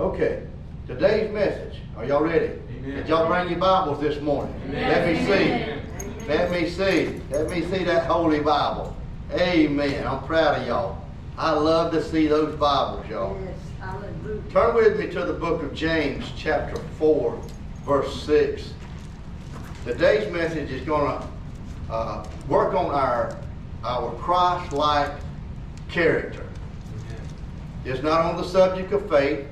Okay, today's message. Are y'all ready? Amen. Did y'all bring your Bibles this morning? Amen. Let me see. Amen. Let me see. Let me see that Holy Bible. Amen. I'm proud of y'all. I love to see those Bibles, y'all. Yes, hallelujah. Turn with me to the book of James, chapter 4, verse 6. Today's message is going to uh, work on our, our Christ like character. It's not on the subject of faith.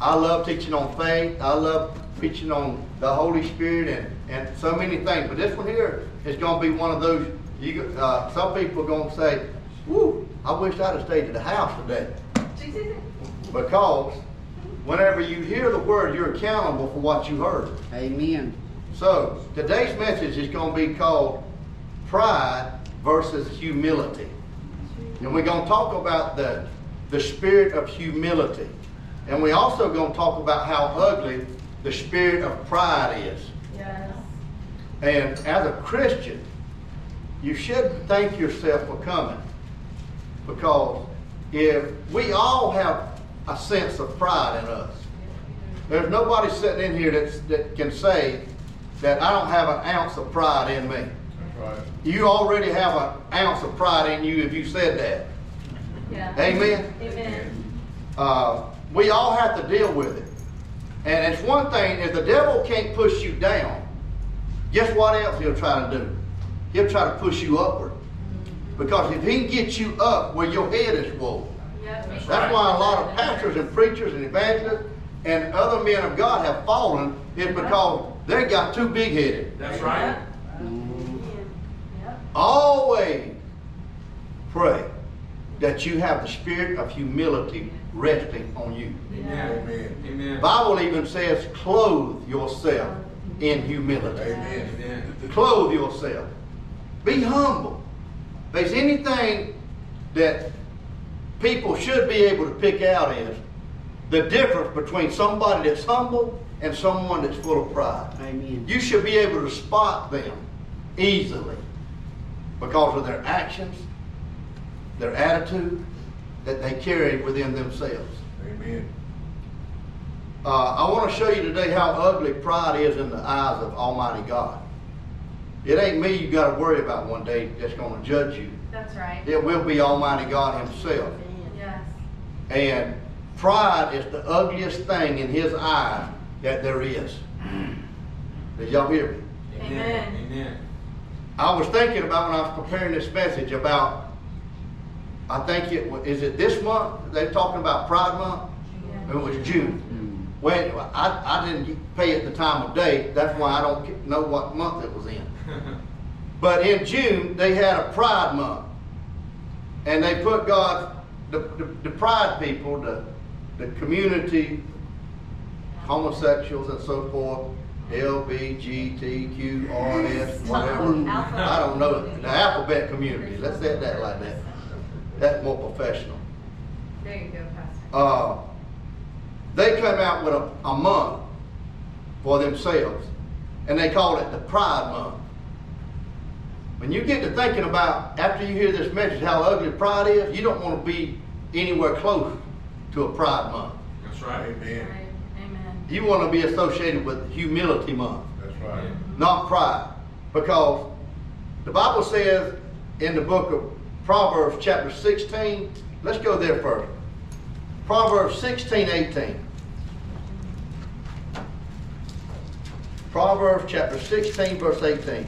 I love teaching on faith. I love preaching on the Holy Spirit and, and so many things. But this one here is going to be one of those. You, uh, some people are going to say, "Woo! I wish I'd have stayed at the house today." Because whenever you hear the word, you're accountable for what you heard. Amen. So today's message is going to be called pride versus humility. And we're going to talk about the, the spirit of humility. And we're also going to talk about how ugly the spirit of pride is. Yes. And as a Christian, you should thank yourself for coming. Because if we all have a sense of pride in us, there's nobody sitting in here that's, that can say that I don't have an ounce of pride in me. Right. You already have an ounce of pride in you if you said that. Yeah. Amen? Amen. Uh, we all have to deal with it. And it's one thing, if the devil can't push you down, guess what else he'll try to do? He'll try to push you upward. Because if he can get you up where your head is full, Yep. that's why a lot of pastors and preachers and evangelists and other men of God have fallen, is because they got too big headed. That's right. Yep. Always pray that you have the spirit of humility resting on you. Amen. Amen. Amen. Bible even says, clothe yourself in humility. Amen. Amen. Clothe yourself. Be humble. If there's anything that people should be able to pick out is the difference between somebody that's humble and someone that's full of pride. Amen. You should be able to spot them easily because of their actions, their attitude that they carry within themselves. Amen. Uh, I want to show you today how ugly pride is in the eyes of Almighty God. It ain't me you got to worry about one day that's going to judge you. That's right. It will be Almighty God Himself. Yes. And pride is the ugliest thing in His eyes that there is. Did y'all hear me? Amen. Amen. I was thinking about when I was preparing this message about, I think it was, it this month? They're talking about Pride Month? It was June. Well, I, I didn't pay it the time of day. That's why I don't know what month it was in. But in June, they had a Pride Month. And they put God, the, the, the pride people, the, the community, homosexuals and so forth, LBGTQRS, whatever. I don't know, the alphabet community, let's say that like that. That's more professional. There you go, Pastor. Uh, they come out with a, a month for themselves, and they call it the Pride Month. When you get to thinking about, after you hear this message, how ugly pride is, you don't want to be anywhere close to a Pride Month. That's right. Amen. Right. Amen. You want to be associated with Humility Month, That's right. not pride. Because the Bible says in the book of Proverbs, chapter 16, let's go there first. Proverbs 16, 18. Proverbs chapter 16, verse 18.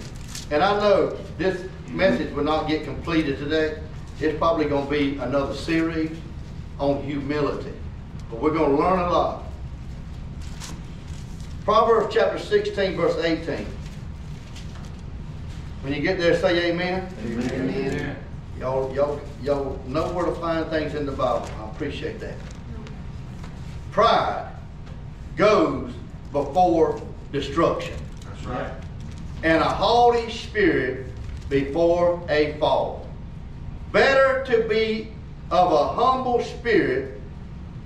And I know this message will not get completed today. It's probably going to be another series on humility. But we're going to learn a lot. Proverbs chapter 16, verse 18. When you get there, say amen. Amen. Y'all, y'all, y'all know where to find things in the Bible. I appreciate that. Pride goes before destruction, That's right. and a haughty spirit before a fall. Better to be of a humble spirit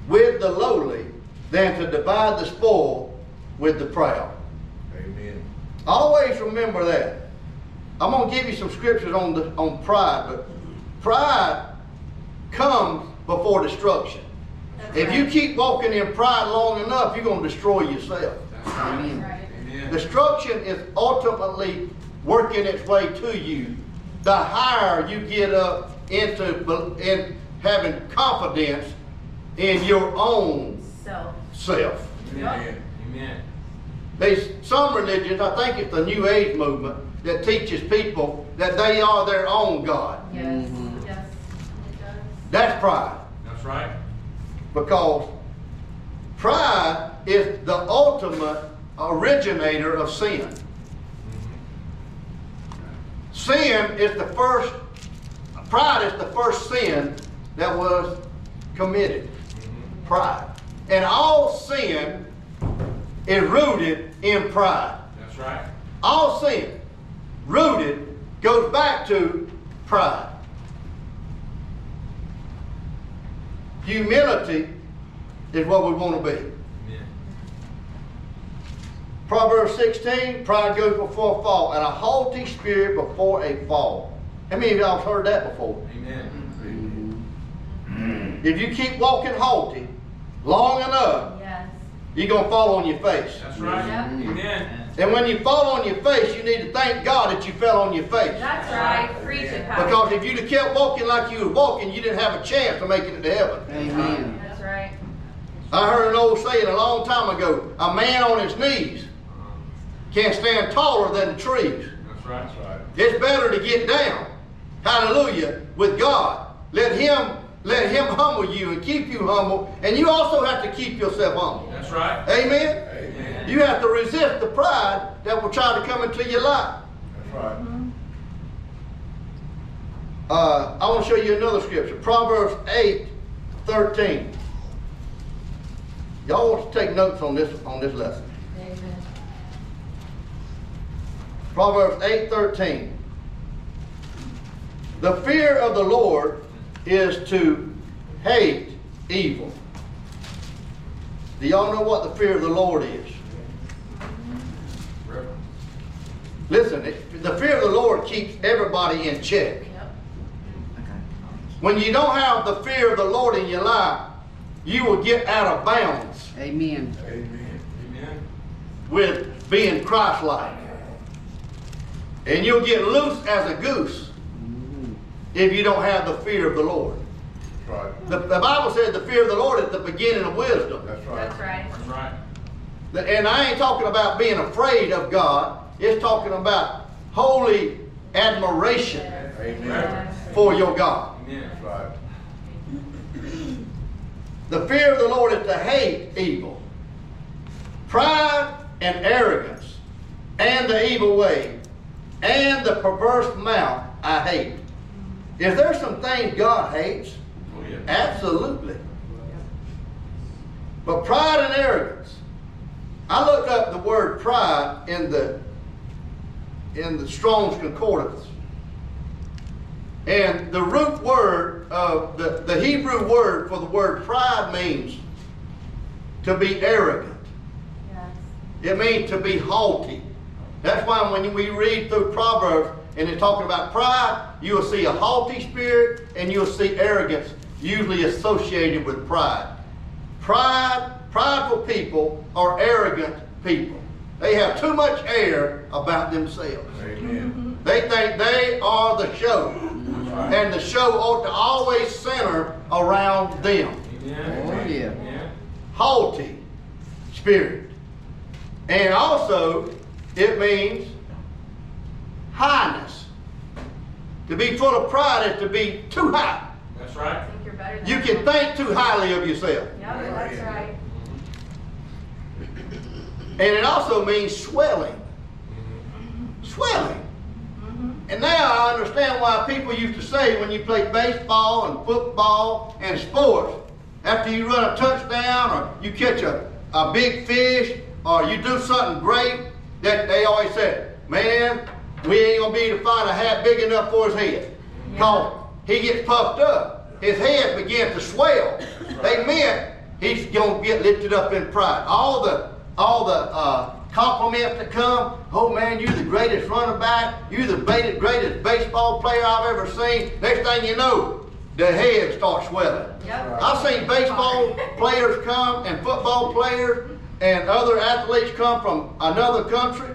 with the lowly than to divide the spoil with the proud. Amen. Always remember that. I'm going to give you some scriptures on the on pride, but pride comes before destruction. That's If you keep walking in pride long enough, you're gonna destroy yourself. That's right. Amen. Destruction is ultimately working its way to you. The higher you get up into in having confidence in your own So, self. Amen. Amen. There's some religions, I think it's the New Age movement, that teaches people that they are their own God. yes, Mhm. yes, it does. That's pride. That's right. Because pride is the ultimate originator of sin. Mm-hmm. Sin is the first, pride is the first sin that was committed. Mm-hmm. Pride. And all sin is rooted in pride. That's right. All sin rooted goes back to pride. Humility is what we want to be. Amen. Proverbs 16, pride goes before a fall, and a haughty spirit before a fall. How many of y'all have heard that before? Amen. If you keep walking haughty long enough, Yes. you're going to fall on your face. That's right. Yep. Amen. And when you fall on your face, you need to thank God that you fell on your face. That's right. Preach it, Pastor. Because if you'd have kept walking like you were walking, you didn't have a chance of making it to heaven. Amen. That's right. I heard an old saying a long time ago a man on his knees can't stand taller than the trees. That's right. That's right. It's better to get down, hallelujah, with God. Let Him let Him humble you and keep you humble, and you also have to keep yourself humble. That's right. Amen. Amen. You have to resist the pride that will try to come into your life. That's right. Uh, I want to show you another scripture, Proverbs 8, 13. Y'all want to take notes on this on this lesson. Amen. Proverbs 8, 13. The fear of the Lord is to hate evil. Do y'all know what the fear of the Lord is? Listen, it, the fear of the Lord keeps everybody in check. Yep. When you don't have the fear of the Lord in your life, you will get out of bounds Amen. Amen. Amen. with being Christ-like. And you'll get loose as a goose mm-hmm. if you don't have the fear of the Lord. That's right. The, the Bible says the fear of the Lord is the beginning of wisdom. That's right. That's right. That's right. The- And I ain't talking about being afraid of God. It's talking about holy admiration Amen. for your God. Right. The fear of the Lord is to hate evil. Pride and arrogance and the evil way and the perverse mouth I hate. Is there some things God hates? Oh, yeah. Absolutely. But pride and arrogance. I looked up the word pride in the in the Strong's Concordance. And the root word of the, the Hebrew word for the word pride means to be arrogant. Yes. It means to be haughty. That's why when we read through Proverbs and it's talking about pride, you will see a haughty spirit and you'll see arrogance usually associated with pride. Pride, prideful people are arrogant people. They have too much air about themselves. Amen. They think they are the show. Right. And the show ought to always center around them. Amen. Oh, yeah. Haughty spirit. And also, it means highness. To be full of pride is to be too high. That's right. you're better than You can think too highly of yourself. Yep, that's right. And it also means swelling. Swelling. And now I understand why people used to say when you play baseball and football and sports, after you run a touchdown or you catch a, a big fish or you do something great, that they always said, man, we ain't gonna be able to find a hat big enough for his head. Cause he gets puffed up. His head begins to swell. They meant he's gonna get lifted up in pride. All the all the uh, compliments that come, oh man, you're the greatest running back, you're the greatest, greatest baseball player I've ever seen. Next thing you know, their head starts swelling. Yep. I've seen baseball players come and football players and other athletes come from another country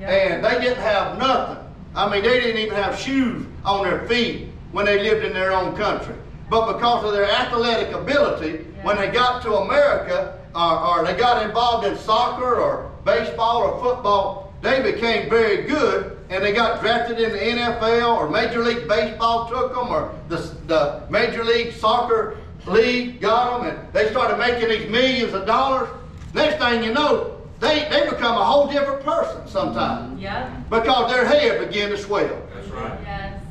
Yep. and they didn't have nothing. I mean, they didn't even have shoes on their feet when they lived in their own country. But because of their athletic ability, when they got to America or, or they got involved in soccer or baseball or football, they became very good and they got drafted in the NFL or Major League Baseball took them or the, the Major League Soccer League got them and they started making these millions of dollars. Next thing you know, they, they become a whole different person sometimes mm-hmm. Yep. because their head began to swell. That's right. Yes.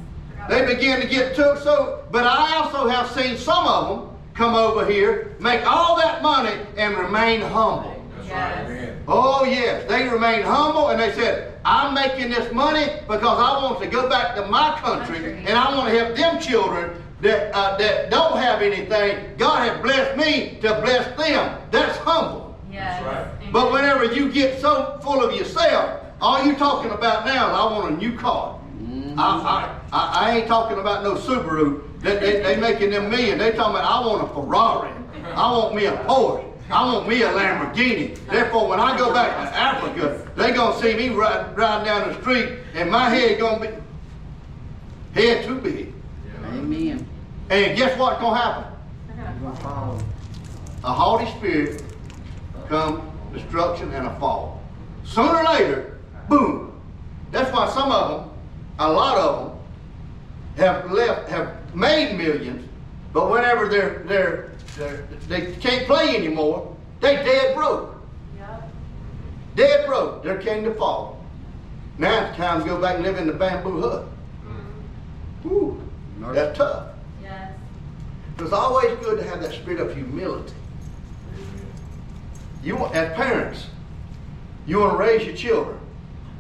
They begin to get took so, but I also have seen some of them come over here, make all that money and remain humble. That's Yes. right. Amen. Oh yes, they remain humble and they said, I'm making this money because I want to go back to my country Country. and I want to help them children that, uh, that don't have anything. God has blessed me to bless them. That's humble. Yes. That's right. But whenever you get so full of yourself, all you talking about now is I want a new car. I, I, I, I ain't talking about no Subaru. They, they, they making them million. They talking about I want a Ferrari. I want me a Porsche. I want me a Lamborghini. Therefore, when I go back to Africa, they gonna see me ride, riding down the street, and my head gonna be head too big. Amen. And guess what's gonna happen? They're gonna Gonna fall. follow. a haughty spirit come destruction and a fall. Sooner or later, boom. That's why some of them, a lot of them, have left, have made millions, but whenever they're they're, they're they can't play anymore, they dead broke. Yep. Dead broke. There came the fall. Now it's time to go back and live in the bamboo hut. Mm-hmm. Whew, that's tough. Yes. It's always good to have that spirit of humility. You want, as parents, you want to raise your children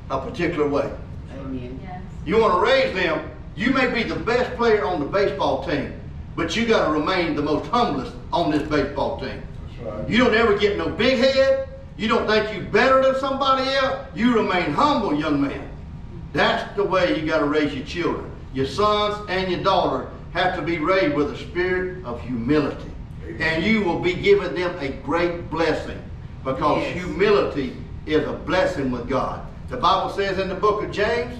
a particular way. Amen. Yes. You want to raise them. You may be the best player on the baseball team, but you got to remain the most humblest on this baseball team. That's right. You don't ever get no big head. You don't think you better than somebody else. You remain humble, young man. That's the way you got to raise your children. Your sons and your daughter have to be raised with a spirit of humility. And you will be giving them a great blessing because Yes. humility is a blessing with God. The Bible says in the book of James,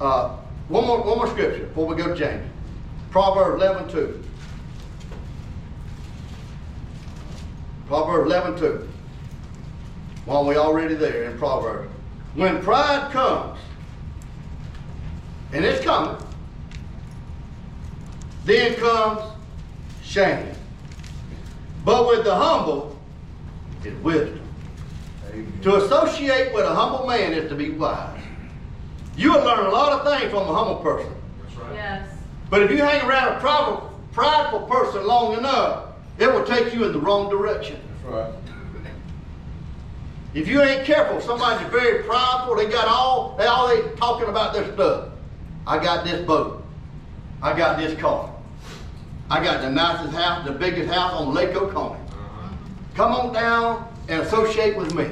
uh, one, more, one more scripture before we go to James. Proverbs 11 2. Proverbs 11 2. While we already there in Proverbs. When pride comes, and it's coming, then comes shame. But with the humble is wisdom. Amen. To associate with a humble man is to be wise. You will learn a lot of things from a humble person. That's right. Yes. But if you hang around a prideful, prideful person long enough, it will take you in the wrong direction. That's right. If you ain't careful, somebody's very prideful, they got all, they all they talking about their stuff. I got this boat. I got this car. I got the nicest house, the biggest house on Lake Oconee. Uh-huh. Come on down and associate with me.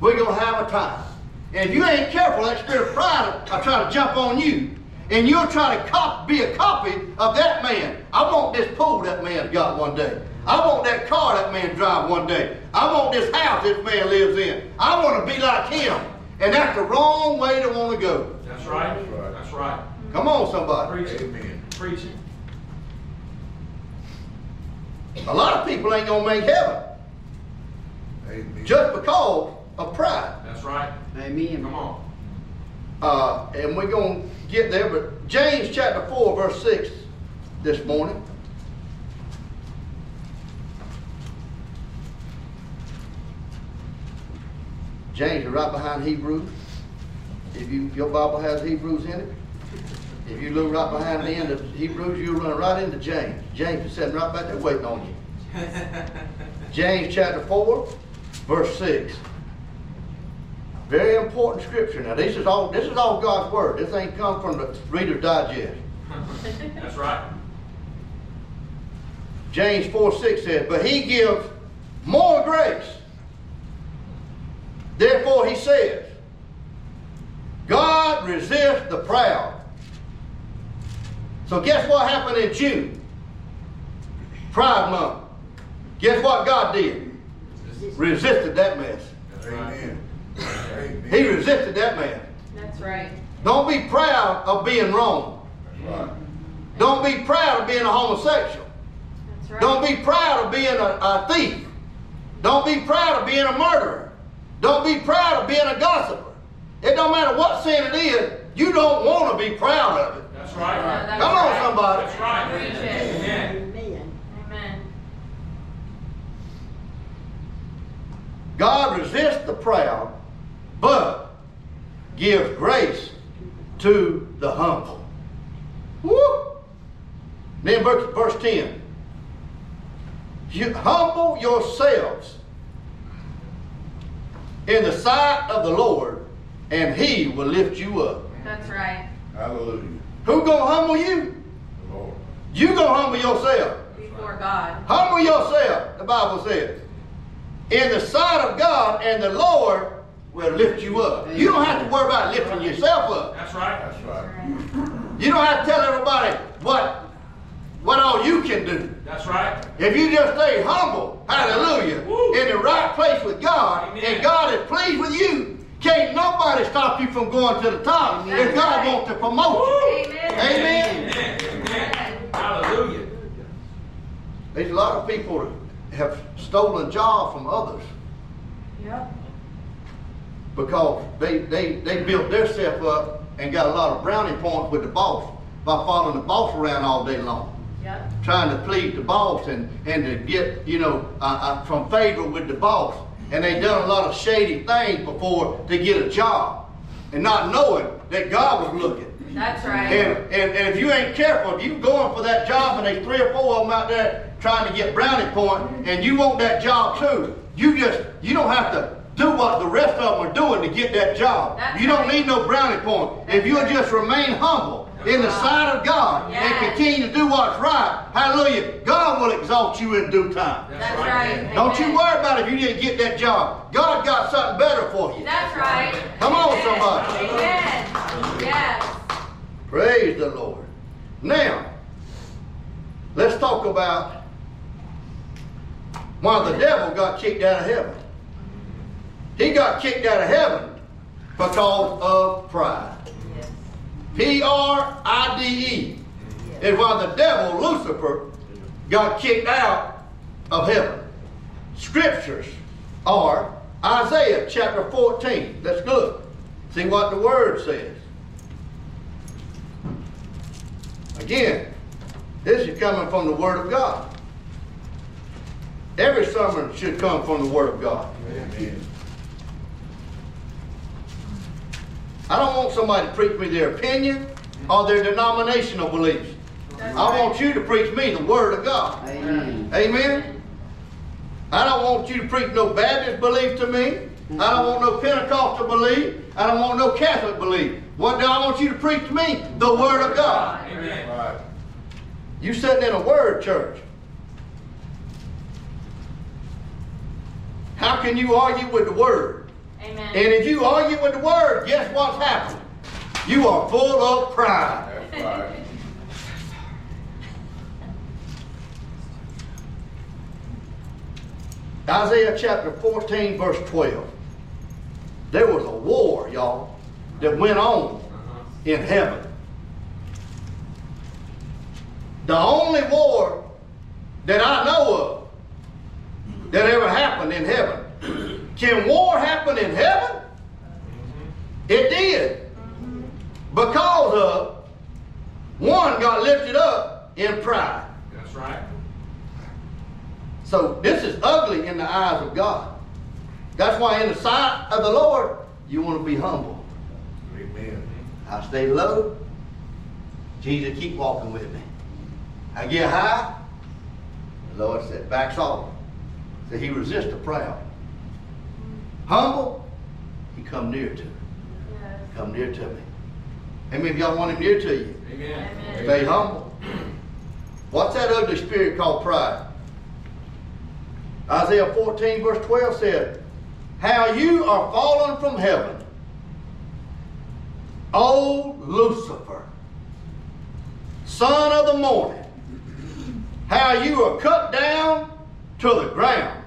We're gonna have a time. And if you ain't careful, that spirit of pride will try to jump on you. And you'll try to cop, be a copy of that man. I want this pool that man's got one day. I want that car that man drive one day. I want this house this man lives in. I want to be like him. And that's the wrong way to want to go. That's right. That's right. That's right. Come on, somebody. Preach it. Amen. Preach it. A lot of people ain't gonna make heaven Amen. just because of pride. That's right. Amen. Come on. Uh, and we're going to get there, but James chapter 4, verse 6 this morning. James is right behind Hebrews. If you, your Bible has Hebrews in it, if you look right behind the end of Hebrews, you'll run right into James. James is sitting right back there waiting on you. James chapter 4, verse 6. Very important scripture. Now this is all this is all God's word. This ain't come from the Reader's Digest. That's right. James 4 6 says, But he gives more grace. Therefore he says, God resists the proud. So guess what happened in June? Pride Month. Guess what God did? Resisted that mess. Amen. right. Amen. He resisted that man. That's right. Don't be proud of being wrong. Right. Don't be proud of being a homosexual. That's right. Don't be proud of being a, a thief. Don't be proud of being a murderer. Don't be proud of being a gossiper. It don't matter what sin it is, you don't want to be proud of it. That's No, right. that's Come on, somebody. That's right. Preach it. Amen. Amen. God resists the proud, but give grace to the humble. Woo! Then verse, verse 10. You humble yourselves in the sight of the Lord, and he will lift you up. That's right. Hallelujah. Who gonna humble you? The Lord. You gonna humble yourself. Before God. Humble yourself, the Bible says. In the sight of God, and the Lord will lift you up. You don't have to worry about lifting yourself up. That's right. That's right. You don't have to tell everybody what what all you can do. That's right. If you just stay humble, hallelujah, Woo. in the right place with God, Amen. and God is pleased with you, can't nobody stop you from going to the top if God right. wants to promote you. Amen. Amen. Amen. Amen. Hallelujah. There's a lot of people that have stolen jobs from others Yep. Because they, they, they built their self up and got a lot of brownie points with the boss by following the boss around all day long. Yep. trying to please the boss and, and to get, you know, uh, uh, from favor with the boss. And they done a lot of shady things before to get a job and not knowing that God was looking. That's right. And, and, and if you ain't careful, if you going for that job and there's three or four of them out there trying to get brownie points point and you want that job too, you just, you don't have to do what the rest of them are doing to get that job. That's you don't right. need no brownie point. If you'll right. just remain humble in the sight of God and continue to do what's right, hallelujah, God will exalt you in due time. That's right. Don't you worry about if you didn't get that job. God got something better for you. That's right. Come on, somebody. Amen. Yes. Praise the Lord. Now, let's talk about why the devil got kicked out of heaven. He got kicked out of heaven because of pride. P R I D E is why the devil, Lucifer, got kicked out of heaven. Scriptures are Isaiah chapter 14. Let's look. See what the word says. Again, this is coming from the Word of God. Every sermon should come from the Word of God. Amen. I don't want somebody to preach me their opinion or their denominational beliefs. That's I right. want you to preach me the Word of God. Amen. Amen? I don't want you to preach no Baptist belief to me. I don't want no Pentecostal belief. I don't want no Catholic belief. What do I want you to preach to me? The Word of God. Amen. Right. You sitting in a Word church. How can you argue with the Word? Amen. And if you argue with the Word, guess what's happening? You are full of pride. That's right. Isaiah chapter 14, verse 12. There was a war, y'all, that went on Uh-huh. in heaven. The only war that I know of that ever happened in heaven. Can war happen in heaven? Mm-hmm. It did. Because of one got lifted up in pride. That's right. So this is ugly in the eyes of God. That's why in the sight of the Lord, you want to be humble. Amen. I stay low. Jesus keep walking with me. I get high. The Lord said, backs off. So he resists the proud. Humble, he come near to. Yes. Come near to me. How many of y'all want him near to you? Amen. Amen. Stay humble. What's that ugly spirit called pride? Isaiah 14, verse 12 said, How you are fallen from heaven, O Lucifer, son of the morning. how you are cut down to the ground,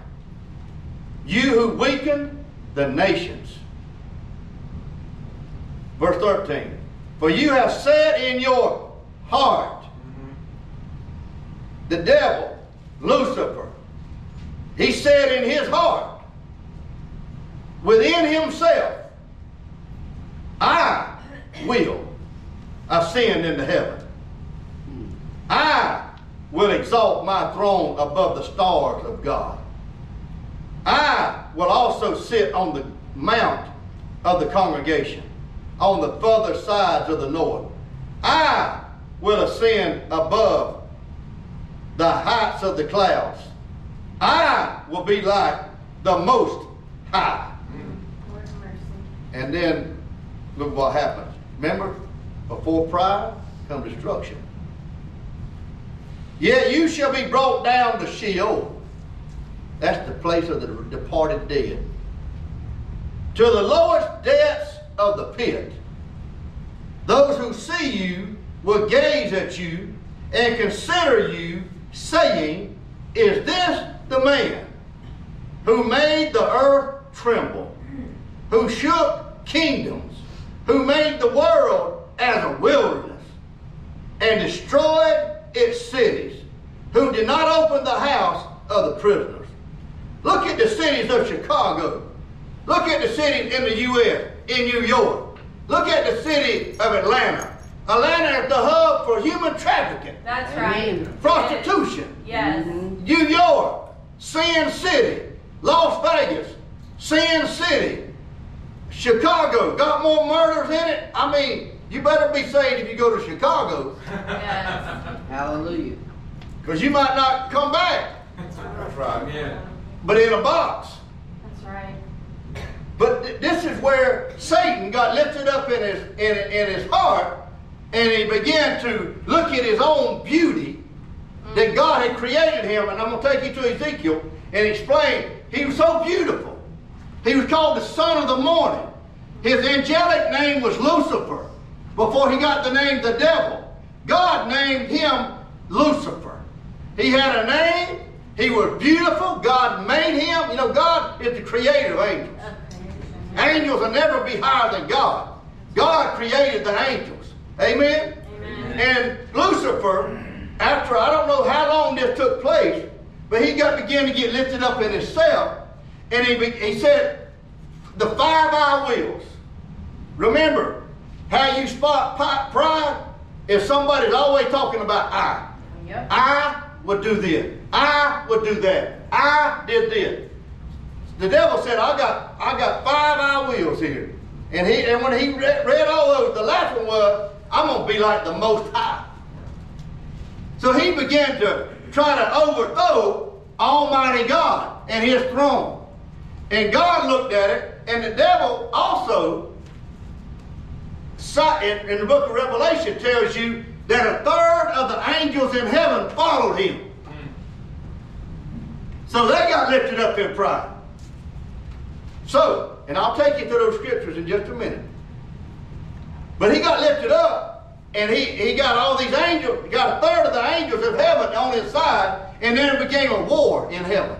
you who weaken the nations. Verse 13. For you have said in your heart, mm-hmm. the devil, Lucifer, he said in his heart, within himself, I will ascend into heaven. I will exalt my throne above the stars of God. I will also sit on the mount of the congregation, on the further sides of the north. I will ascend above the heights of the clouds. I will be like the most high. And then look what happens. Remember, before pride come destruction. Yet you shall be brought down to Sheol. That's the place of the departed dead. To the lowest depths of the pit. Those who see you will gaze at you and consider you, saying, Is this the man who made the earth tremble, who shook kingdoms, who made the world as a wilderness, and destroyed its cities, who did not open the house of the prisoners? Look at the cities of Chicago. Look at the cities in the U.S., in New York. Look at the city of Atlanta. Atlanta is the hub for human trafficking, That's right. Prostitution. Yes. New York, Sin City, Las Vegas, Sin City, Chicago got more murders in it. I mean, you better be saved if you go to Chicago, Yes. Hallelujah. because you might not come back, That's right. Amen. But in a box. That's right. But th- this is where Satan got lifted up in his in, in his heart, and he began to look at his own beauty mm. that God had created him. And I'm going to take you to Ezekiel and explain. He was so beautiful. He was called the son of the morning. His angelic name was Lucifer. Before he got the name the devil, God named him Lucifer. He had a name. He was beautiful. God made him. You know, God is the creator of angels. Angels will never be higher than God. God created the angels. Amen? Amen. And Lucifer, after I don't know how long this took place, but he got began to get lifted up in himself, and he, he said, the five I wills. Remember how you spot pride? If somebody's always talking about I. Yep. I would do this. I would do that. I did this. The devil said, I got I got five I wills here. And he and when he read, read all those, the last one was, I'm gonna be like the most high. So he began to try to overthrow Almighty God and his throne. And God looked at it, and the devil also in the book of Revelation tells you that a third of the angels in heaven followed him. Mm. So they got lifted up in pride. So, and I'll take you through those scriptures in just a minute. But he got lifted up, and he, he got all these angels, he got a third of the angels of heaven on his side, and then it became a war in heaven.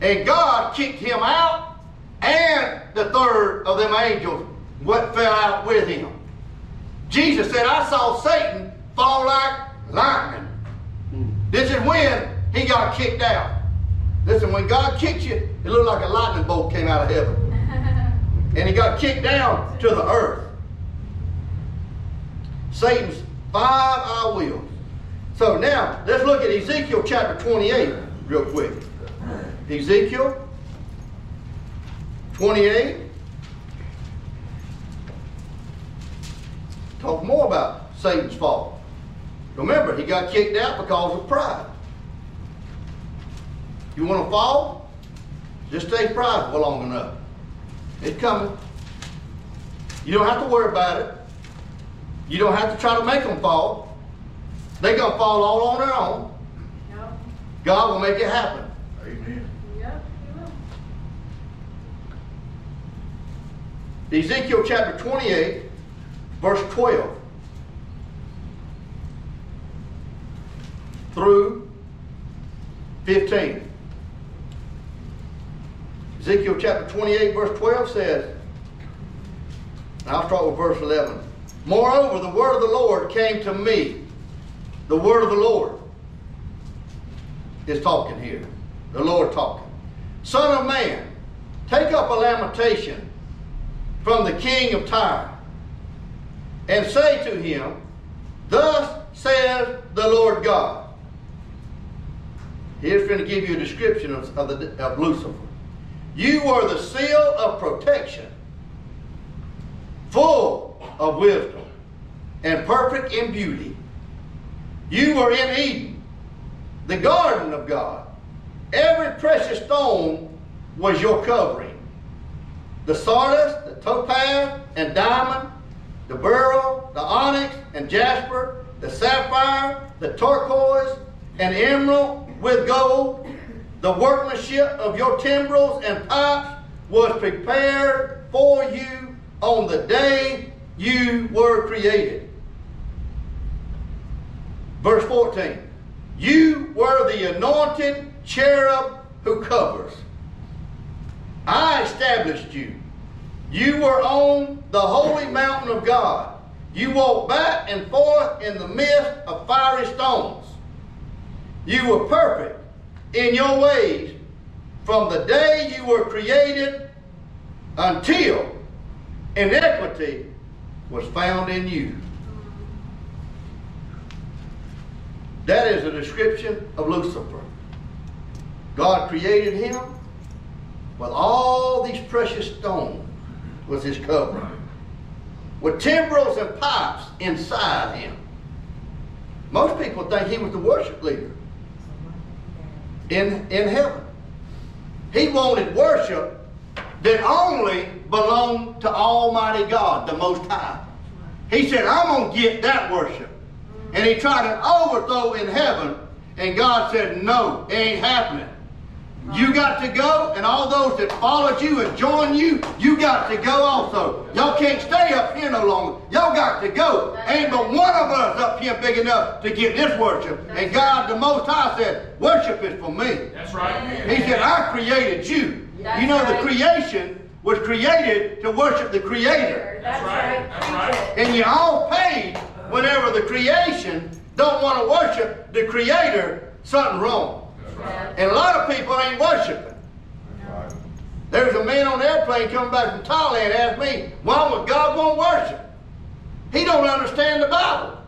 And God kicked him out, and the third of them angels what fell out with him. Jesus said, I saw Satan fall like lightning. Hmm. This is when he got kicked out. Listen, when God kicks you, it looked like a lightning bolt came out of heaven. And he got kicked down to the earth. Satan's five I wills. So now, let's look at Ezekiel chapter 28 real quick. Ezekiel 28. Talk more about Satan's fall. Remember, he got kicked out because of pride. You want to fall? Just stay prideful long enough. It's coming. You don't have to worry about it. You don't have to try to make them fall. They're going to fall all on their own. Yep. God will make it happen. Amen. Yep. He will. Ezekiel chapter 28, verse 12. through 15. Ezekiel chapter 28, verse 12 says, I'll start with verse 11. Moreover, the word of the Lord came to me. The word of the Lord is talking here. The Lord talking. Son of man, take up a lamentation from the king of Tyre and say to him, Thus says the Lord God. Here's going to give you a description of, of, the, of Lucifer. You were the seal of protection, full of wisdom and perfect in beauty. You were in Eden, the garden of God. Every precious stone was your covering. The sardius, the topaz and diamond, the beryl, the onyx and jasper, the sapphire, the turquoise and emerald with gold. The workmanship of your timbrels and pipes was prepared for you on the day you were created. Verse 14. You were the anointed cherub who covers. I established you. You were on the holy mountain of God. You walked back and forth in the midst of fiery stones. You were perfect in your ways from the day you were created until iniquity was found in you. That is a description of Lucifer. God created him with all these precious stones was his covering. With timbrels and pipes inside him. Most people think he was the worship leader in, in heaven. He wanted worship that only belonged to Almighty God, the Most High. He said, I'm going to get that worship. And he tried an overthrow in heaven, and God said, No, it ain't happening. You got to go, and all those that followed you and joined you, you got to go also. Y'all can't stay up here no longer. Y'all got to go. Ain't but one of us up here big enough to get this worship. And God, the Most High, said, Worship is for me. That's right. He said, I created you. That's You know, the creation was created to worship the Creator. That's right, right. that's right. And you all paid whenever the creation don't want to worship the Creator, something wrong. And a lot of people ain't worshiping. There was a man on the airplane coming back from Thailand asked me, why would God want worship? He don't understand the Bible.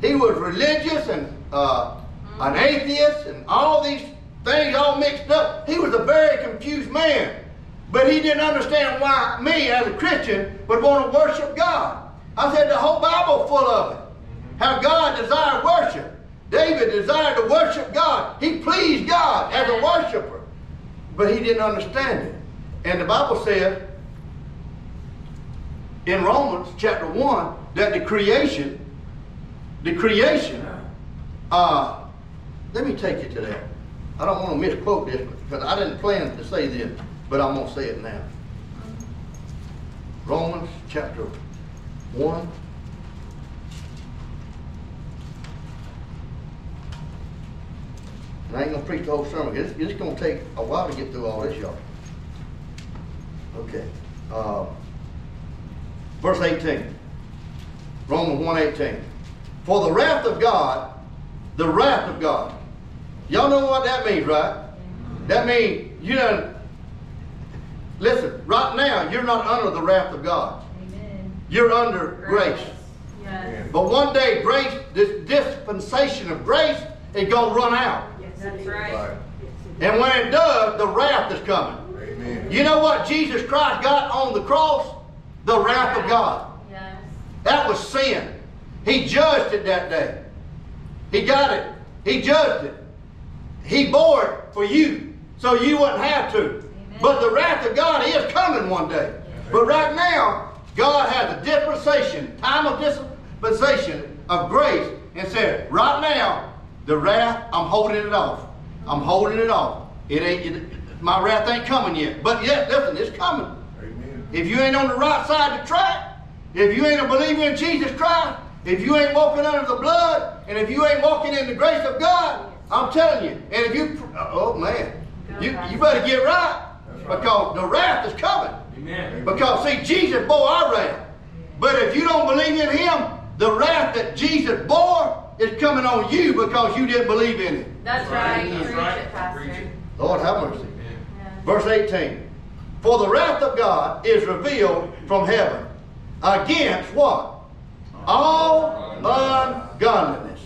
He was religious and uh, an atheist and all these things all mixed up. He was a very confused man. But he didn't understand why me as a Christian would want to worship God. I said the whole Bible full of it. How God desired worship. David desired to worship God. He pleased God as a worshiper. But he didn't understand it. And the Bible says in Romans chapter 1 that the creation, the creation, uh, let me take you to that. I don't want to misquote this because I didn't plan to say this, but I'm going to say it now. Romans chapter 1. And I ain't gonna preach the whole sermon. It's, it's gonna take a while to get through all this, y'all. Okay. Uh, verse 18. Romans 1:18. For the wrath of God, the wrath of God. Y'all know what that means, right? That means you done. Listen, right now you're not under the wrath of God. Amen. You're under grace. Yes. But one day, grace, this dispensation of grace, is gonna run out. That's right. Right. And when it does, the wrath is coming. Amen. You know what Jesus Christ got on the cross? The wrath of God. Yes. That was sin. He judged it that day. He got it. He judged it. He bore it for you, so you wouldn't have to. But the wrath of God is coming one day. But right now, God has a dispensation, time of dispensation of grace, and said, right now, the wrath, I'm holding it off. I'm holding it off. It ain't, it, my wrath ain't coming yet. But yet, listen, it's coming. Amen. If you ain't on the right side of the track, if you ain't a believer in Jesus Christ, if you ain't walking under the blood, and if you ain't walking in the grace of God, I'm telling you, and if you, uh, oh man, you, you better get right, because the wrath is coming. Amen. Because see, Jesus bore our wrath. But if you don't believe in him, the wrath that Jesus bore is coming on you because you didn't believe in it. That's right. That's Preach right. it, Pastor. Lord have mercy. Yeah. Verse 18. For the wrath of God is revealed from heaven against what? All ungodliness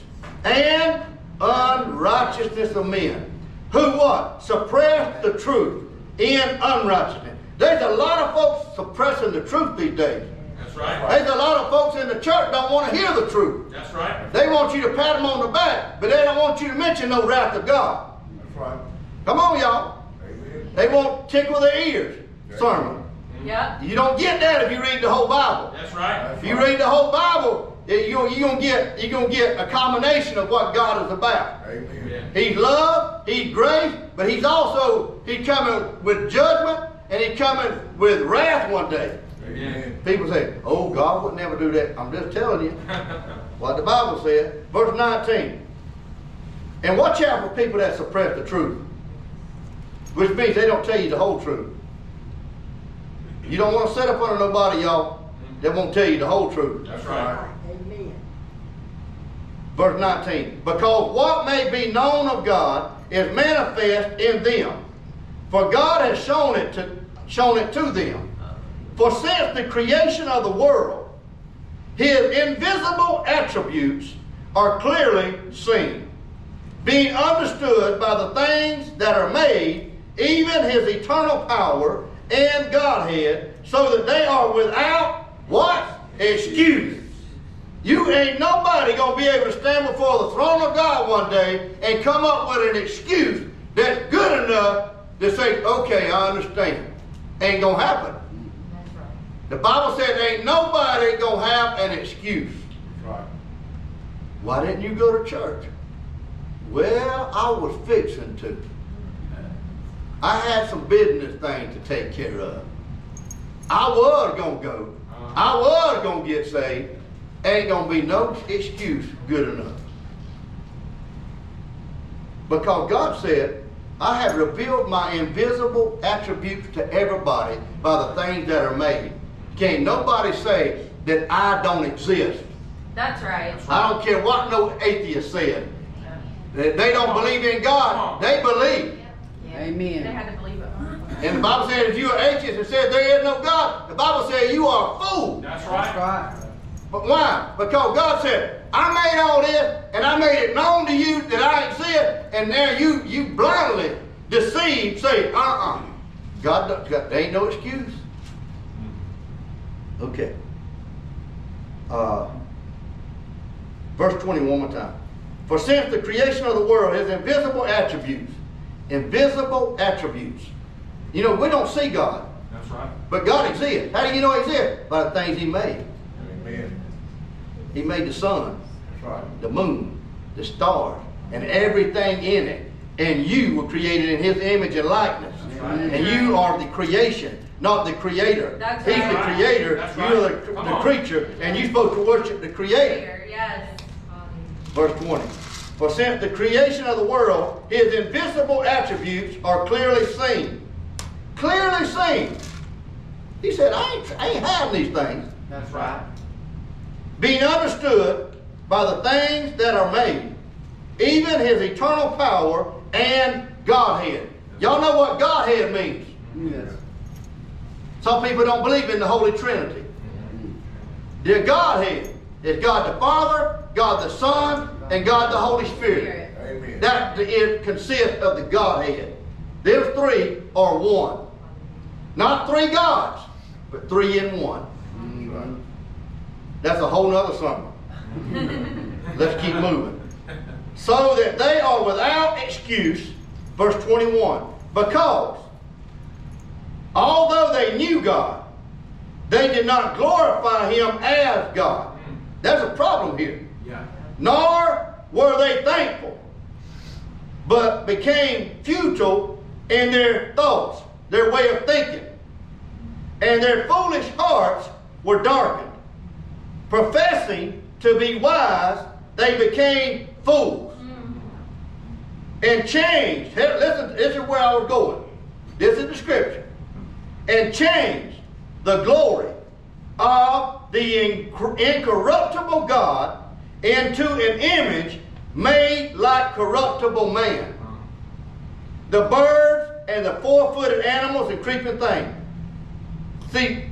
and unrighteousness of men. Who what? Suppress the truth in unrighteousness. There's a lot of folks suppressing the truth these days. That's right. There's a lot of folks in the church don't want to hear the truth. That's right. They want you to pat them on the back, but they don't want you to mention no wrath of God. That's right. Come on, y'all. Amen. They want tickle their ears sermon. Mm-hmm. Yep. You don't get that if you read the whole Bible. That's right. If you read the whole Bible, you're you gonna get you're gonna get a combination of what God is about. Amen. Amen. He's love, He's grace, but He's also He's coming with judgment and He's coming with wrath one day. Amen. People say, "Oh, God would never do that." I'm just telling you what the Bible said. Verse 19. And watch out for people that suppress the truth, which means they don't tell you the whole truth. You don't want to set up under nobody, y'all, mm-hmm. that won't tell you the whole truth. That's right. Amen. Verse 19. Because what may be known of God is manifest in them, for God has shown it to shown it to them. For since the creation of the world, his invisible attributes are clearly seen, being understood by the things that are made, even his eternal power and Godhead, so that they are without what? Excuse. You ain't nobody gonna be able to stand before the throne of God one day and come up with an excuse that's good enough to say, okay, I understand. Ain't gonna happen. The Bible says ain't nobody gonna have an excuse. Right. Why didn't you go to church? Well, I was fixing to. I had some business things to take care of. I was gonna go. Uh-huh. I was gonna get saved. Ain't gonna be no excuse good enough. Because God said, I have revealed my invisible attributes to everybody by the things that are made. Can't nobody say that I don't exist. That's right. I don't care what no atheist said. They they don't believe in God. They believe. Yeah. Amen. They had to believe it. And the Bible says if you're atheist and said there is no God, the Bible says you are a fool. That's right. That's right. right. But why? Because God said, I made all this and I made it known to you that I exist, and now you you blindly deceived, say, uh-uh. God, God there ain't no excuse. Okay. Uh, verse 20 one more time. For since the creation of the world his invisible attributes, invisible attributes. You know, we don't see God, That's right. but God exists. How do you know he exists? By the things he made. Amen. He made the sun, That's right. the moon, the stars, and everything in it. And you were created in his image and likeness. right. And you are the creation, not the creator. That's He's right. the creator, That's you're right. the, the creature, and you're supposed to worship the creator. Yes. Verse 20. For since the creation of the world, his invisible attributes are clearly seen. Clearly seen. He said, I ain't, I ain't having these things. That's right. being understood by the things that are made, even his eternal power and Godhead. Y'all know what Godhead means. Yes. Some people don't believe in the Holy Trinity. The Godhead is God the Father, God the Son, and God the Holy Spirit. Amen. That it consists of the Godhead. Those three are one. Not three gods, but three in one. That's a whole nother sermon. Let's keep moving. So that they are without excuse, verse 21, because although they knew God, they did not glorify him as God. There's a problem here. Yeah. Nor were they thankful, but became futile in their thoughts, their way of thinking. And their foolish hearts were darkened, professing to be wise, they became fools. Mm. And changed. Listen, this is where I was going. This is the scripture. And changed the glory of the incorruptible God into an image made like corruptible man. The birds and the four-footed animals and creeping things. See,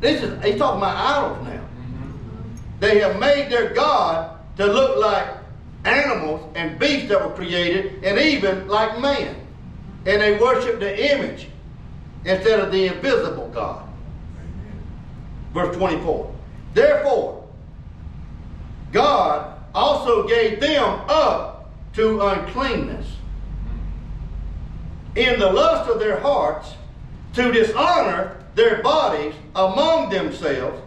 this is he's talking about idols now. Mm-hmm. They have made their God to look like animals and beasts that were created, and even like man. And they worship the image instead of the invisible God. Verse 24. Therefore, God also gave them up to uncleanness in the lust of their hearts to dishonor their bodies among themselves.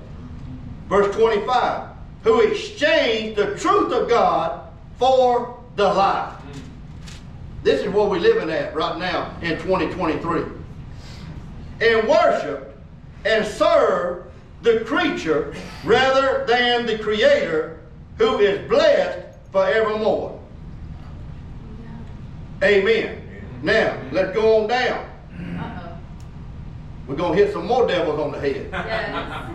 Verse 25. Who exchanged the truth of God for the lie. This is what we're living at right now in 2023. And worship and serve the creature rather than the creator who is blessed forevermore. Amen. Now, let's go on down. Uh-oh. We're going to hit some more devils on the head. Yes.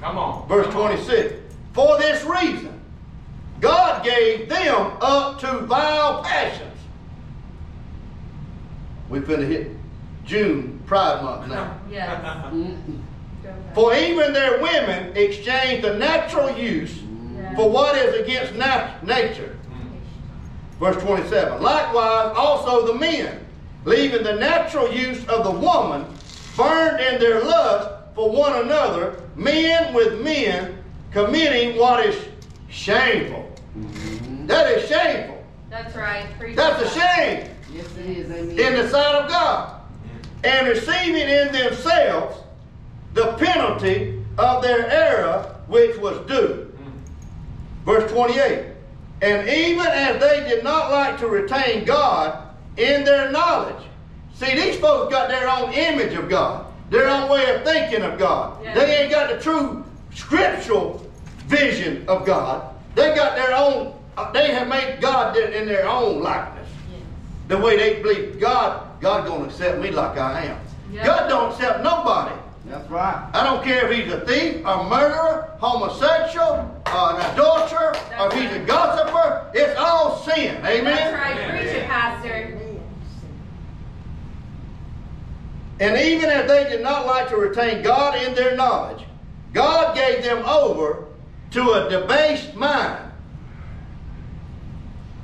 Come on. Verse 26. For this reason, God gave them up to vile passions. We finna hit June Pride Month now. Oh, yes. Mm-mm. For even their women exchange the natural use Yes. for what is against nat- nature. Mm-hmm. Verse 27. Likewise, also the men, leaving the natural use of the woman, burned in their lust for one another, men with men, committing what is shameful. Mm-hmm. That is shameful. That's right. Preach That's a shame Yes, it is. Amen. in the sight of God. And receiving in themselves the penalty of their error which was due. Verse 28. And even as they did not like to retain God in their knowledge. See, these folks got their own image of God, their own way of thinking of God. Yeah. They ain't got the true scriptural vision of God. They got their own, uh, they have made God in their own likeness. The way they believe God, God gonna accept me like I am. Yeah. God don't accept nobody. That's right. I don't care if he's a thief, a murderer, homosexual, uh, an adulterer, or if he's a gossiper. It's all sin. Amen? That's right. Preach it, Pastor. And even as they did not like to retain God in their knowledge, God gave them over to a debased mind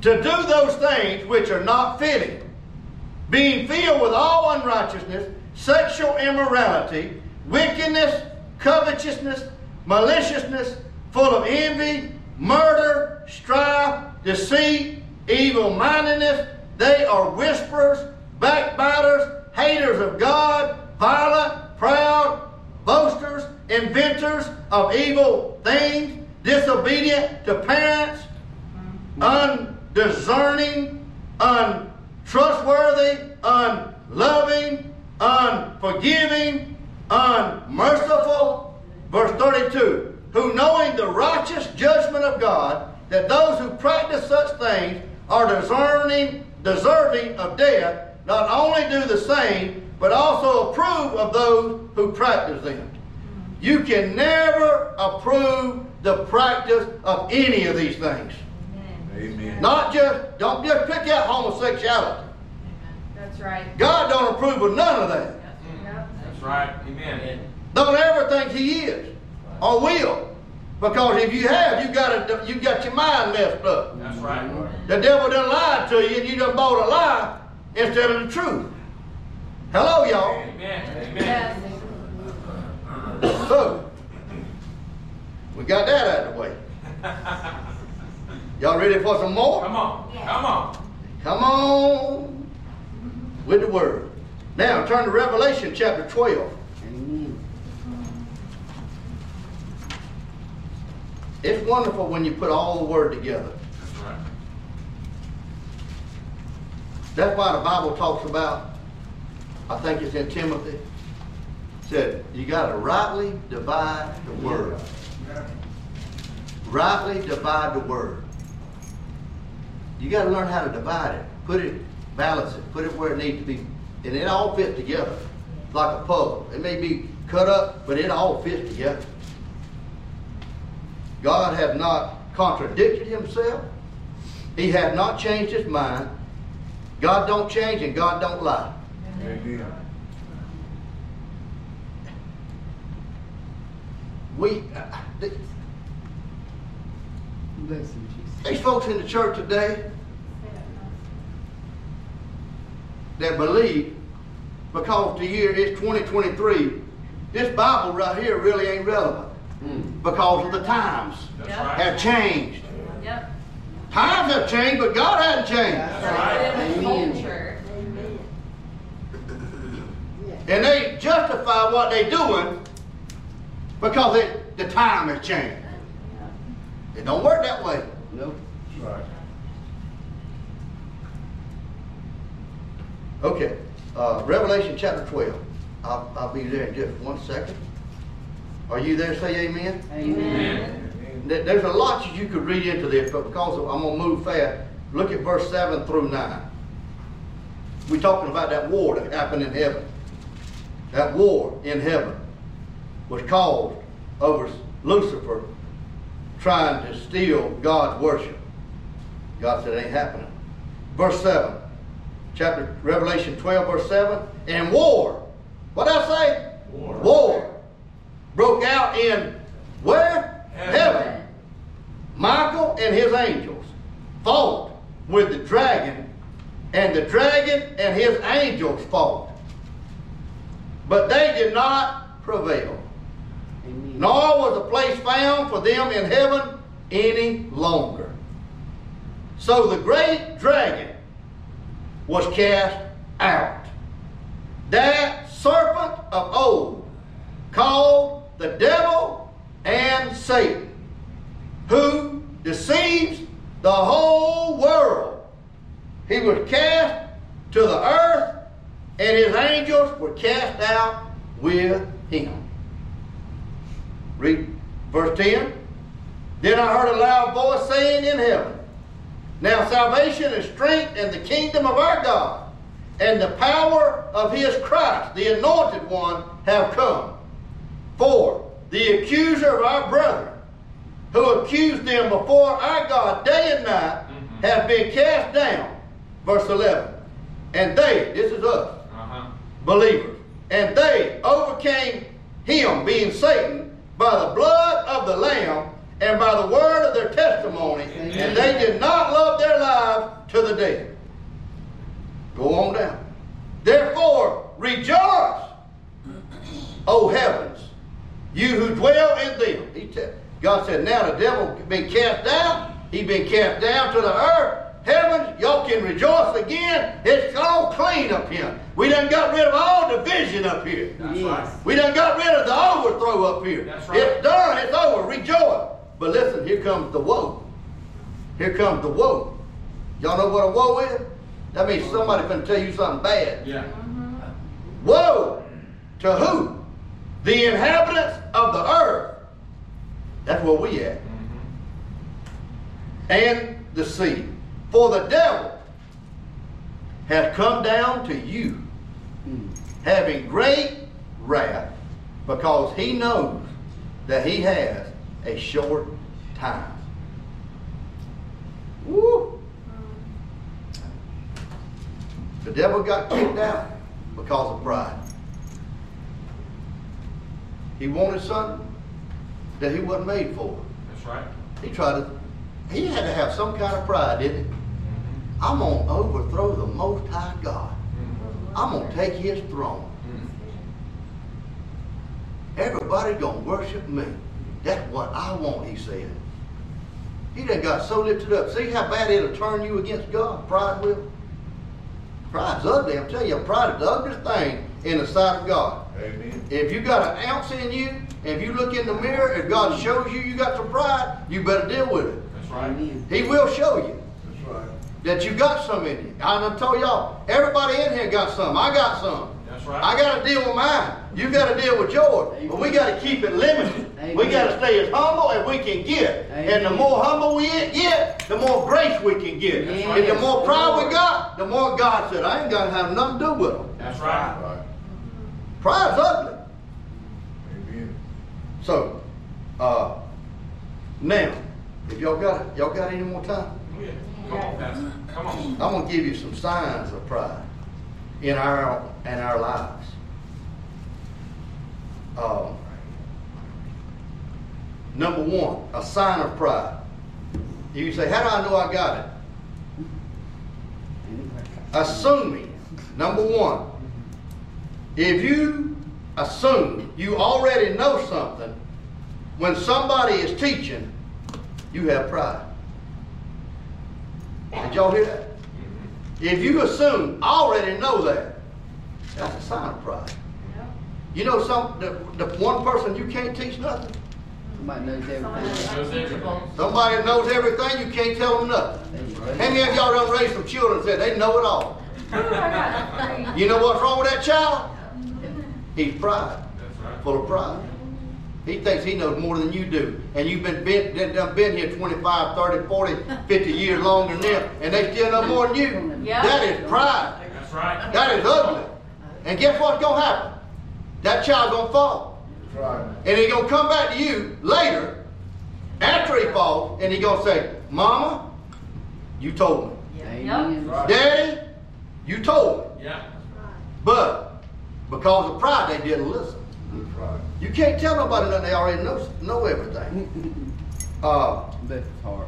to do those things which are not fitting, being filled with all unrighteousness, sexual immorality, wickedness, covetousness, maliciousness, full of envy, murder, strife, deceit, evil mindedness. They are whisperers, backbiters, haters of God, violent, proud, boasters, inventors of evil things, disobedient to parents, mm-hmm. undiscerning, untrustworthy, unloving, unforgiving, unmerciful. Verse 32 Who knowing the righteous judgment of God, that those who practice such things are discerning, deserving of death, not only do the same, but also approve of those who practice them. You can never approve the practice of any of these things. Amen. Amen. Not just, don't just pick out homosexuality. That's right. God don't approve of none of that. That's right. Mm. Amen. Don't ever think He is or will, because if you have, you got a, you got your mind messed up. That's right. The devil done lied to you, and you done bought a lie instead of the truth. Hello, y'all. Amen. Amen. So, we got that out of the way. Y'all ready for some more? Come on. Come on. Come on with the word. Now turn to Revelation chapter 12. Amen. It's wonderful when you put all the word together. That's right. That's why the Bible talks about, I think it's in Timothy, said you got to rightly divide the word. rightly divide the word. You gotta learn how to divide it, put it, balance it, put it where it needs to be, and it all fits together, like a puzzle. It may be cut up, but it all fits together. God has not contradicted himself. He has not changed his mind. God don't change and God don't lie. Amen. We, uh, th- Bless him, Jesus. these folks in the church today that believe because the year is 2023, this Bible right here really ain't relevant Mm. because of the times Yep. have changed. Yep. Times have changed, but God hasn't changed. That's right. right. Amen. And they justify what they're doing because it, the time has changed. It don't work that way. Nope. Right. Okay, uh, Revelation chapter 12. I'll, I'll be there in just one second. Are you there? Say amen. Amen. There- There's a lot that you could read into this, but because of- I'm going to move fast, look at verse 7 through 9. We're talking about that war that happened in heaven. That war in heaven was caused over Lucifer trying to steal God's worship. God said it ain't happening. Verse 7, chapter Revelation 12, verse 7, and war. What I say? War. War broke out in where? Heaven. Heaven. Michael and his angels fought with the dragon, and the dragon and his angels fought. But they did not prevail. Nor was a place found for them in heaven any longer. So the great dragon was cast out. That serpent of old, called the devil and Satan, who deceives the whole world. He was cast to the earth, and his angels were cast out with him. Read verse 10. Then I heard a loud voice saying in heaven, Now salvation and strength and the kingdom of our God and the power of his Christ, the anointed one, have come. For the accuser of our brethren, who accused them before our God day and night, Mhm. have been cast down. Verse 11. And they, this is us, Uh-huh. believers. And they overcame him, being Satan, by the blood of the Lamb and by the word of their testimony. And they did not love their lives to the death. Go on down. Therefore, rejoice, O heavens, you who dwell in them. He te- God said, now the devil been cast down. He been cast down to the earth. Heavens, y'all can rejoice again. It's all clean up here. We done got rid of all division up here. That's Yes. right. We done got rid of the overthrow up here. That's right. It's done. It's over. Rejoice. But listen, here comes the woe. Here comes the woe. Y'all know what a woe is? That means somebody can tell you something bad. Yeah. Woe to who? The inhabitants of the earth. That's where we at. Mm-hmm. And the sea. For the devil has come down to you, Mm. having great wrath, because he knows that he has a short time. Woo! The devil got kicked out because of pride. He wanted something that he wasn't made for. That's right. He tried to, he had to have some kind of pride, didn't he? I'm going to overthrow the Most High God. I'm going to take his throne. Everybody going to worship me. That's what I want, he said. He done got so lifted up. See how bad it'll turn you against God? Pride will. Pride's ugly. I'm telling you, pride is the ugliest thing in the sight of God. Amen. If you got an ounce in you, if you look in the mirror, if God shows you you got some pride, you better deal with it. That's right. He will show you That's right. That you got some in you. I done told y'all, everybody in here got some. I got some. That's That's right. I gotta deal with mine. You gotta deal with yours. But we gotta keep it limited. We gotta stay as humble as we can get. And the more humble we get, the more grace we can get. That's And the more pride we got, the more God said, I ain't gonna have nothing to do with them. That's right. Right. Pride's ugly. Amen. So, uh, now, if y'all got, y'all got any more time? Yeah. Come on. I'm gonna give you some signs of pride in our in our lives. Um, number one, a sign of pride. You say, "How do I know I got it?" Assuming, number one, if you assume you already know something, when somebody is teaching, you have pride. Did y'all hear that? If you assume, I already know that, that's a sign of pride. Yep. You know some, the, the one person you can't teach nothing? Somebody knows everything. Somebody knows everything, you can't tell them nothing. There you go. How many of y'all done raised some children and said they know it all? Ooh, I got three. You know what's wrong with that child? He's pride, right. full of pride. He thinks he knows more than you do. And you've been, been, done- done been here 25, 30, 40, 50 years longer than them, and they still know more than you. Yeah. That is pride. That's right. That is ugly. And guess what's gonna happen? That child's gonna fall. Right. And he gonna come back to you later, after he falls, and he gonna say, Mama, you told me. Amen. Right. Daddy, you told me. Yeah. But because of pride, they didn't listen. That's right. You can't tell nobody that they already know, know everything. Uh, That's hard.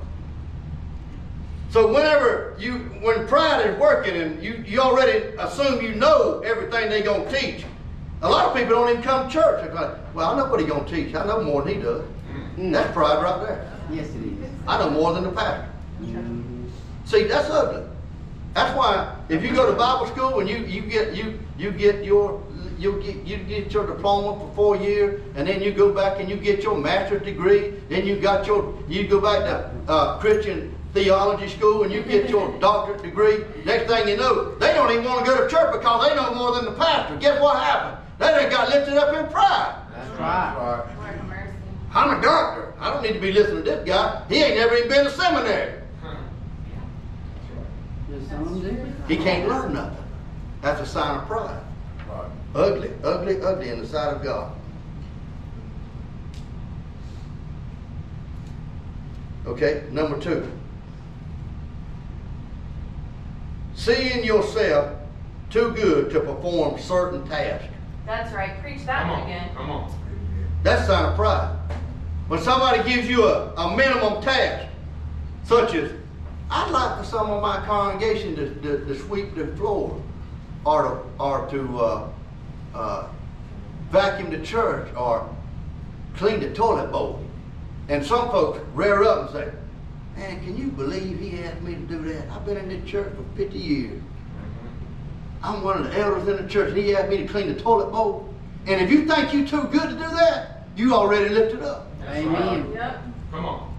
so whenever you, when pride is working and you, you already assume you know everything they're gonna teach, a lot of people don't even come to church. They're like, well, I know what he gonna teach. I know more than he does. Mm. That's pride right there. Yes, it is. I know more than the pastor. Mhm. See, that's ugly. That's why if you go to Bible school and you, you get you you get your you get you get your diploma for four years, and then you go back and you get your master's degree. Then you got your you go back to uh, Christian theology school and you get your doctorate degree. Next thing you know, they don't even want to go to church because they know more than the pastor. Guess what happened? They done got lifted up in pride. That's That's right. right. Lord have mercy. I'm a doctor. I don't need to be listening to this guy. He ain't never even been to seminary. There's some do. He can't learn nothing. That's a sign of pride. Right. Ugly, ugly, ugly in the sight of God. Okay, number two. Seeing yourself too good to perform certain tasks. That's right. Preach that Come one on. again. Come on. That's a sign of pride. When somebody gives you a, a minimum task, such as, I'd like for some of my congregation to, to, to sweep the floor, or to, or to uh, uh, vacuum the church, or clean the toilet bowl. And some folks rear up and say, man, can you believe he asked me to do that? I've been in this church for 50 years. I'm one of the elders in the church, and he asked me to clean the toilet bowl. And if you think you're too good to do that, you already lifted up. That's Amen. right. Yep. Come on.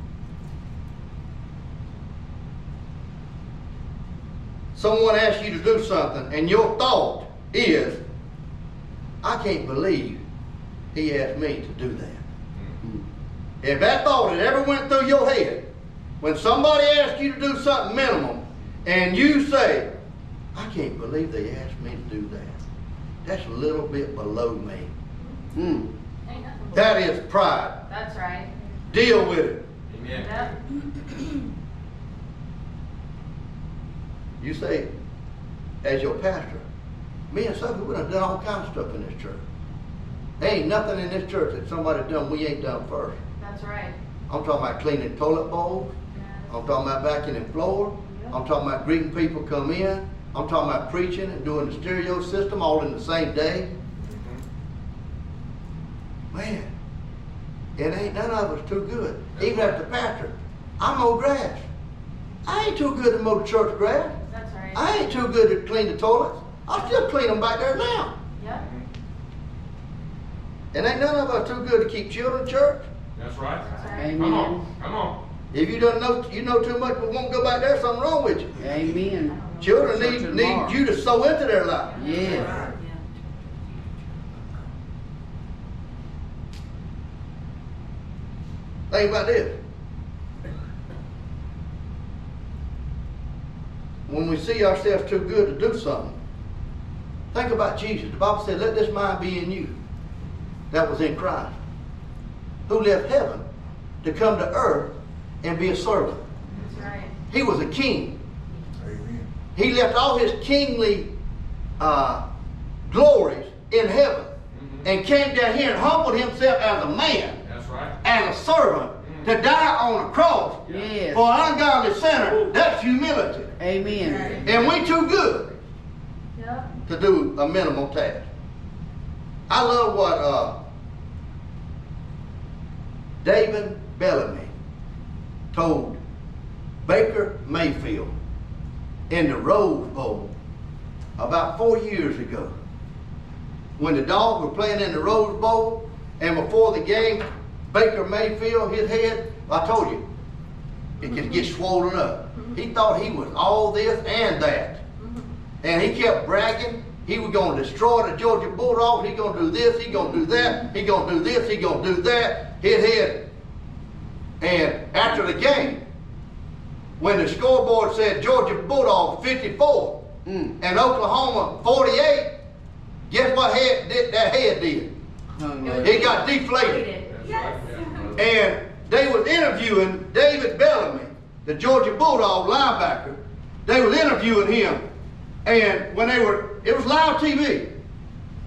Someone asks you to do something, and your thought is, I can't believe he asked me to do that. If that thought had ever went through your head, when somebody asks you to do something minimum, and you say, I can't believe they asked me to do that. That's a little bit below me. Mm. Ain't nothing but- That is pride. That's right. Deal with it. Amen. Yep. You say, as your pastor, me and Sophie, we done done all kinds of stuff in this church. There ain't nothing in this church that somebody done we ain't done first. That's right. I'm talking about cleaning toilet bowls. Yeah. I'm talking about vacuuming floor. I'm talking about greeting people come in. I'm talking about preaching and doing the stereo system all in the same day. Mm-hmm. Man, it ain't none of us too good. Even as the pastor, I mow grass. I ain't too good to mow the church grass. That's right. I ain't too good to clean the toilets. I still clean them back there now. Yep. And ain't none of us too good to keep children, church. That's right. Amen. Come on. Come on. If you don't know, you know too much, We won't go back there. Something wrong with you. Amen. Children need need you to sow into their life. Yeah. Think about this. When we see ourselves too good to do something, think about Jesus. The Bible said, let this mind be in you that was in Christ, who left heaven to come to earth and be a servant. That's right. He was a king. Amen. He left all his kingly uh, glories in heaven Mhm. and came down here and humbled himself as a man, That's right. as a servant, to die on a cross Yes. for an ungodly sinner. That's humility. Amen. And we too good Yep. To do a minimal task. I love what uh, David Bellamy told Baker Mayfield in the Rose Bowl about four years ago. When the Dogs were playing in the Rose Bowl, and before the game, Baker Mayfield, his head, I told you, it could get swollen up. He thought he was all this and that. And he kept bragging. He was going to destroy the Georgia Bulldogs. He going to do this. He going to do that. He going to do this. He going to do that. Hit, hit. And after the game, when the scoreboard said Georgia Bulldogs 54 Mm. and Oklahoma 48, guess what head did, that head did? Hung It got deflated. Yes. And they was interviewing David Bellamy, the Georgia Bulldog linebacker. They was interviewing him. And when they were, it was live TV.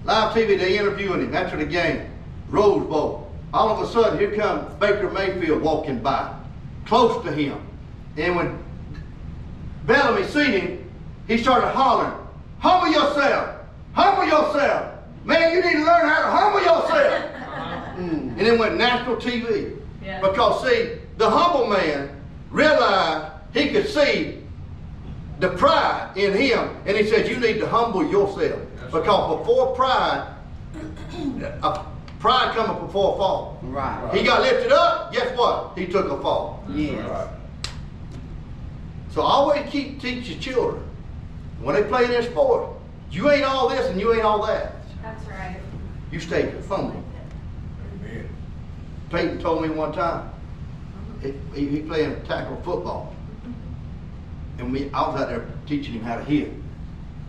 Live TV, they interviewing him after the game, Rose Bowl. All of a sudden, here comes Baker Mayfield walking by, close to him. And when Bellamy seen him, he started hollering, humble yourself, humble yourself. Man, you need to learn how to humble yourself. Mm. And it went national TV. Yeah. Because see, the humble man realized he could see the pride in him, and he said, "You need to humble yourself." That's Because before pride, pride coming before a fall. Right. He got lifted up. Guess what? He took a fall. Yes. Right. So always keep teach your children when they play their sport. You ain't all this and you ain't all that. That's right. You stay humble. Amen. Peyton told me one time, mm-hmm. he, he, he playing tackle football. And we, I was out there teaching him how to hit.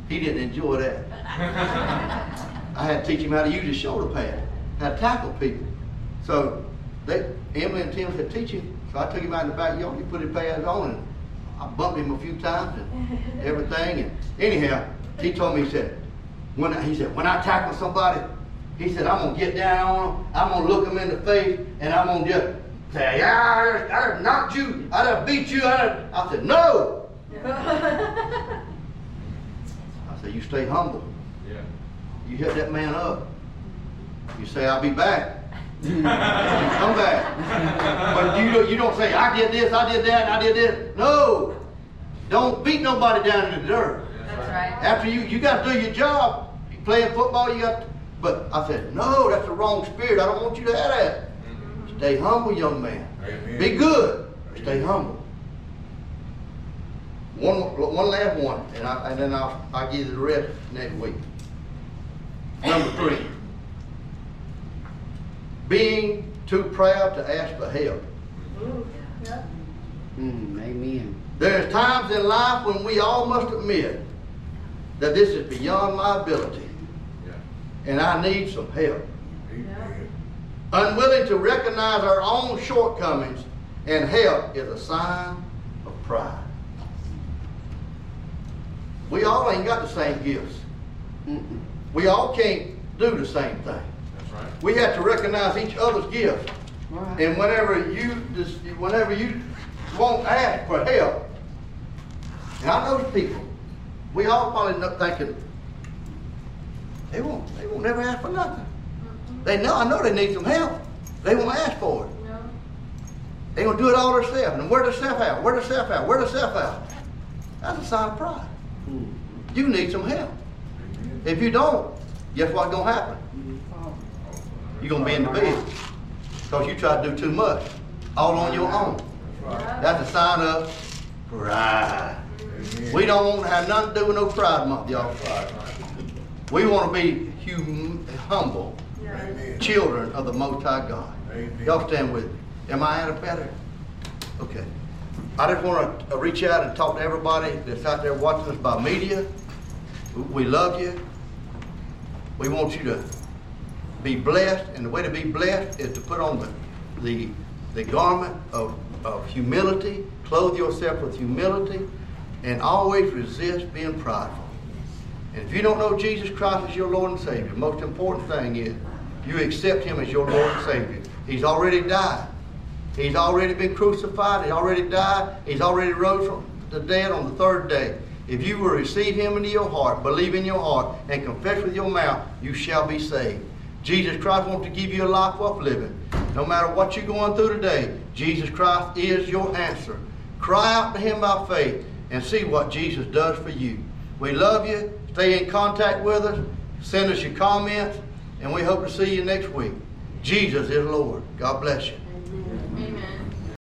He didn't enjoy that. I had to teach him how to use his shoulder pad, how to tackle people. So they, Emily and Tim said, teach him. So I took him out in the backyard, he put his pads on and I bumped him a few times and everything. And anyhow, he told me, he said, when I, he said, when I tackle somebody, he said, I'm gonna get down on them, I'm gonna look them in the face, and I'm gonna just say, yeah, I done knocked you, I done beat you, I done. I said, no. I said, you stay humble. Yeah. You hit that man up. You say, I'll be back. Come back. But you don't, you don't say, I did this, I did that, I did this. No. Don't beat nobody down in the dirt. That's right. After you, you got to do your job. You playing football, you got. To, but I said, no, that's the wrong spirit. I don't want you to have that. Mm-hmm. Stay humble, young man. Amen. Be good. Stay humble. One, one last one, and, I, and then I'll, I'll give you the rest next week. Number three. Being too proud to ask for help. Ooh, yep. Mm. Amen. There's times in life when we all must admit that this is beyond my ability and I need some help. Amen. Unwilling to recognize our own shortcomings and help is a sign of pride. We all ain't got the same gifts. Mm-mm. We all can't do the same thing. That's right. We have to recognize each other's gifts. Right. And whenever you just, whenever you won't ask for help, and I know the people, we all probably not thinking, they won't, they won't never ask for nothing. They know, I know they need some help. They won't ask for it. No. They gonna do it all themselves. And where the self out? Where the self out? Where the self out? That's a sign of pride. You need some help. If you don't, guess what's gonna happen? You fall. You're gonna be in the bed. Because you try to do too much. All on your own. That's a sign of pride. We don't want to have nothing to do with no pride month, y'all. We want to be hum- humble Amen. children of the Most High God. Amen. Y'all stand with me. Am I at a better? Okay. I just want to uh, reach out and talk to everybody that's out there watching us by media. We love you. We want you to be blessed, and the way to be blessed is to put on the, the, the garment of, of humility, clothe yourself with humility, and always resist being prideful. And if you don't know Jesus Christ as your Lord and Savior, the most important thing is you accept Him as your Lord and Savior. He's already died. He's already been crucified. He already died. He's already rose from the dead on the third day. If you will receive Him into your heart, believe in your heart, and confess with your mouth, you shall be saved. Jesus Christ wants to give you a life worth living. No matter what you're going through today, Jesus Christ is your answer. Cry out to Him by faith and see what Jesus does for you. We love you. Stay in contact with us. Send us your comments, and we hope to see you next week. Jesus is Lord. God bless you.